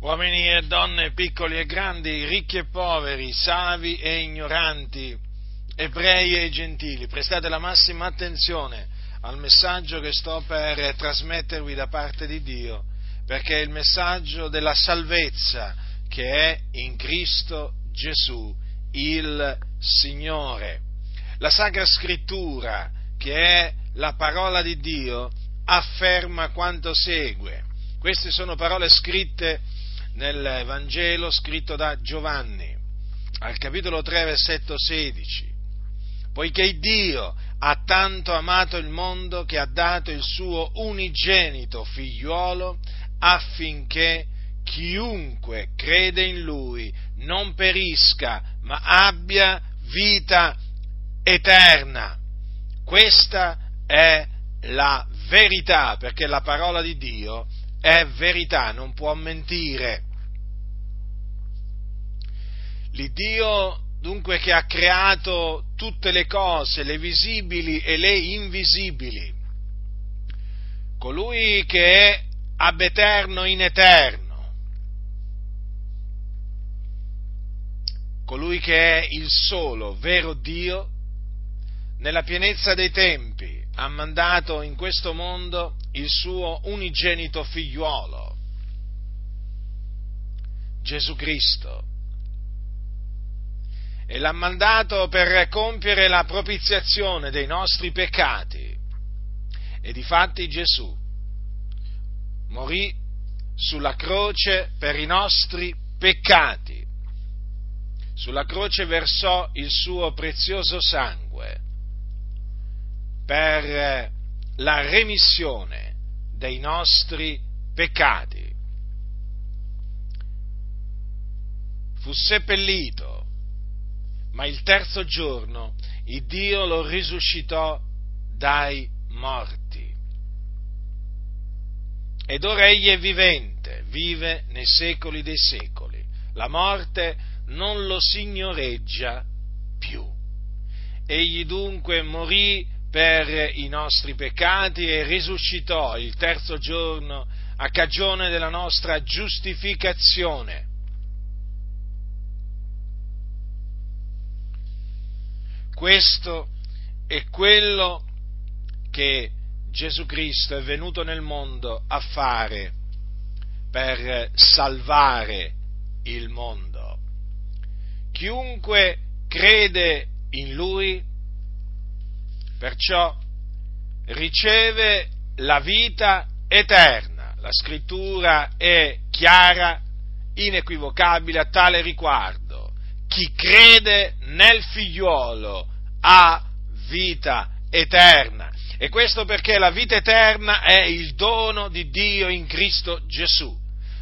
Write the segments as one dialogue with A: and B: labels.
A: uomini e donne, piccoli e grandi, ricchi e poveri, savi e ignoranti, ebrei e gentili, prestate la massima attenzione al messaggio che sto per trasmettervi da parte di Dio, perché è il messaggio della salvezza che è in Cristo Gesù, il Signore. La Sacra Scrittura, che è la parola di Dio, afferma quanto segue. Queste sono parole scritte nel Vangelo scritto da Giovanni, al capitolo 3, versetto 16. Poiché Dio ha tanto amato il mondo che ha dato il suo unigenito figliuolo affinché chiunque crede in lui non perisca, ma abbia vita eterna. Questa è la verità, perché la parola di Dio è verità, non può mentire. L'Iddio dunque che ha creato tutte le cose, le visibili e le invisibili, colui che è ab eterno in eterno, colui che è il solo vero Dio, nella pienezza dei tempi ha mandato in questo mondo il suo unigenito figliuolo, Gesù Cristo, e l'ha mandato per compiere la propiziazione dei nostri peccati. E difatti Gesù morì sulla croce per i nostri peccati. Sulla croce versò il suo prezioso sangue per la remissione dei nostri peccati. Fu seppellito, ma il terzo giorno il Dio lo risuscitò dai morti. Ed ora egli è vivente, vive nei secoli dei secoli. La morte non lo signoreggia più. Egli dunque morì per i nostri peccati e risuscitò il terzo giorno a cagione della nostra giustificazione. Questo è quello che Gesù Cristo è venuto nel mondo a fare per salvare il mondo. Chiunque crede in Lui perciò riceve la vita eterna. La scrittura è chiara, inequivocabile a tale riguardo. Chi crede nel figliuolo ha vita eterna. E questo perché la vita eterna è il dono di Dio in Cristo Gesù.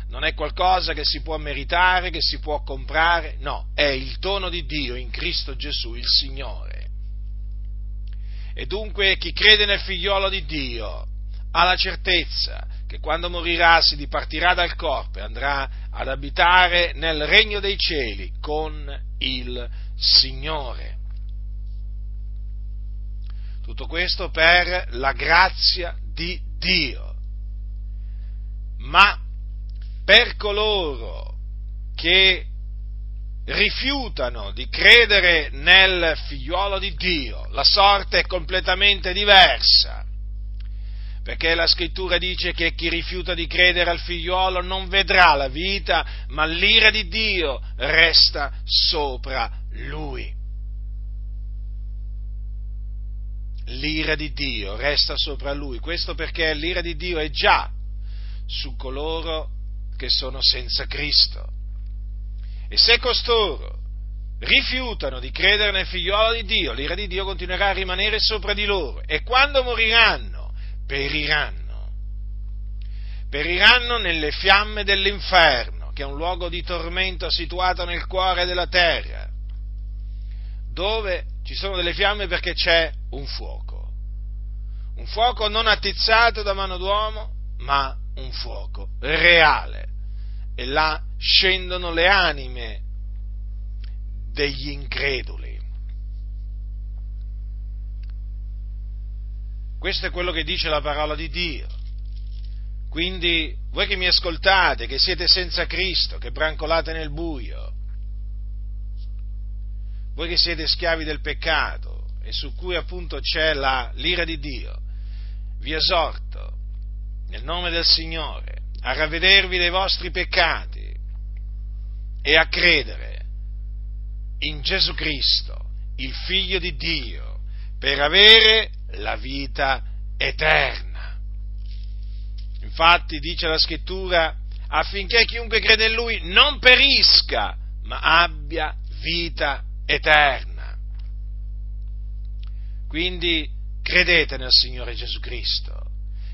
A: Non è qualcosa che si può meritare, che si può comprare, no, è il dono di Dio in Cristo Gesù, il Signore. E dunque chi crede nel figliolo di Dio ha la certezza che quando morirà si dipartirà dal corpo e andrà ad abitare nel regno dei cieli con il Signore. Tutto questo per la grazia di Dio. Ma per coloro che rifiutano di credere nel figliuolo di Dio, la sorte è completamente diversa. Perché la scrittura dice che chi rifiuta di credere al figliuolo non vedrà la vita, ma l'ira di Dio resta sopra lui. L'ira di Dio resta sopra lui. Questo perché l'ira di Dio è già su coloro che sono senza Cristo e se costoro rifiutano di credere nel figliolo di Dio, l'ira di Dio continuerà a rimanere sopra di loro e quando moriranno, periranno. Periranno nelle fiamme dell'inferno, che è un luogo di tormento situato nel cuore della terra, dove ci sono delle fiamme perché c'è un fuoco. Un fuoco non attizzato da mano d'uomo, ma un fuoco reale. E là scendono le anime degli increduli. Questo è quello che dice la parola di Dio. Quindi voi che mi ascoltate, che siete senza Cristo, che brancolate nel buio, voi che siete schiavi del peccato e su cui appunto c'è la, l'ira di Dio, vi esorto nel nome del Signore a ravvedervi dei vostri peccati e a credere in Gesù Cristo, il Figlio di Dio, per avere la vita eterna. Infatti dice la scrittura affinché chiunque crede in Lui non perisca, ma abbia vita eterna. Quindi credete nel Signore Gesù Cristo,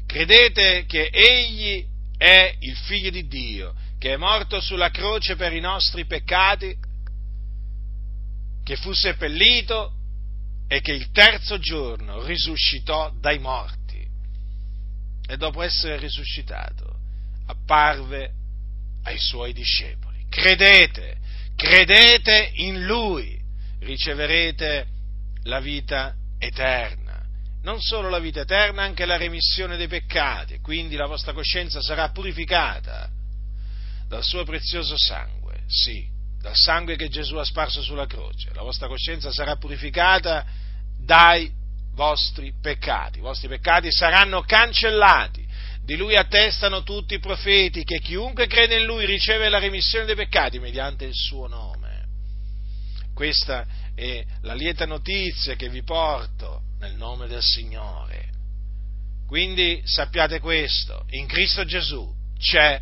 A: credete che Egli è il Figlio di Dio, che è morto sulla croce per i nostri peccati, che fu seppellito e che il terzo giorno risuscitò dai morti. E dopo essere risuscitato apparve ai suoi discepoli. Credete, credete in Lui, riceverete la vita eterna. Non solo la vita eterna, anche la remissione dei peccati, quindi la vostra coscienza sarà purificata dal suo prezioso sangue, sì, dal sangue che Gesù ha sparso sulla croce. La vostra coscienza sarà purificata dai vostri peccati. I vostri peccati saranno cancellati. Di lui attestano tutti i profeti che chiunque crede in lui riceve la remissione dei peccati mediante il suo nome. Questa è la lieta notizia che vi porto nel nome del Signore. Quindi sappiate questo, in Cristo Gesù c'è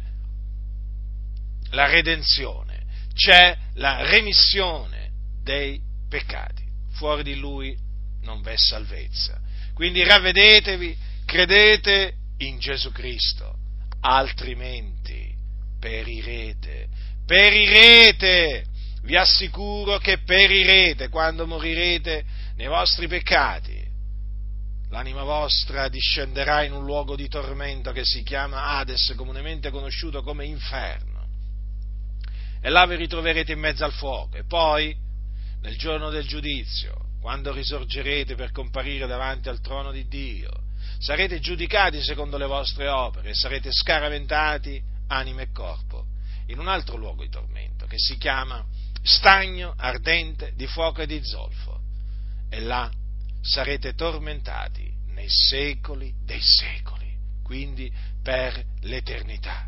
A: la redenzione, c'è la remissione dei peccati. Fuori di Lui non v'è salvezza. Quindi ravvedetevi, credete in Gesù Cristo, altrimenti perirete. Perirete! Vi assicuro che perirete quando morirete nei vostri peccati. L'anima vostra discenderà in un luogo di tormento che si chiama Hades, comunemente conosciuto come inferno. E là vi ritroverete in mezzo al fuoco. E poi, nel giorno del giudizio, quando risorgerete per comparire davanti al trono di Dio, sarete giudicati secondo le vostre opere sarete scaraventati anima e corpo in un altro luogo di tormento che si chiama stagno ardente di fuoco e di zolfo e là sarete tormentati nei secoli dei secoli, quindi per l'eternità.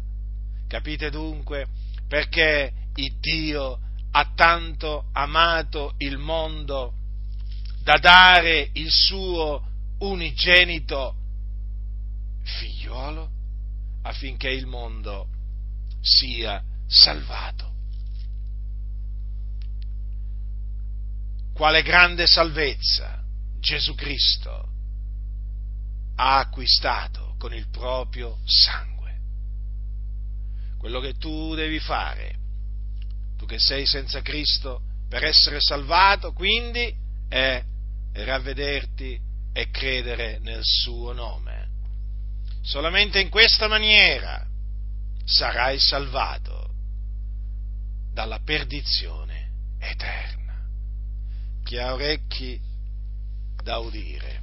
A: Capite dunque perché il Dio ha tanto amato il mondo da dare il suo unigenito figliuolo affinché il mondo sia salvato. Quale grande salvezza Gesù Cristo ha acquistato con il proprio sangue. Quello che tu devi fare, tu che sei senza Cristo, per essere salvato, quindi, è ravvederti e credere nel suo nome. Solamente in questa maniera sarai salvato dalla perdizione eterna. Chi ha orecchi da udire,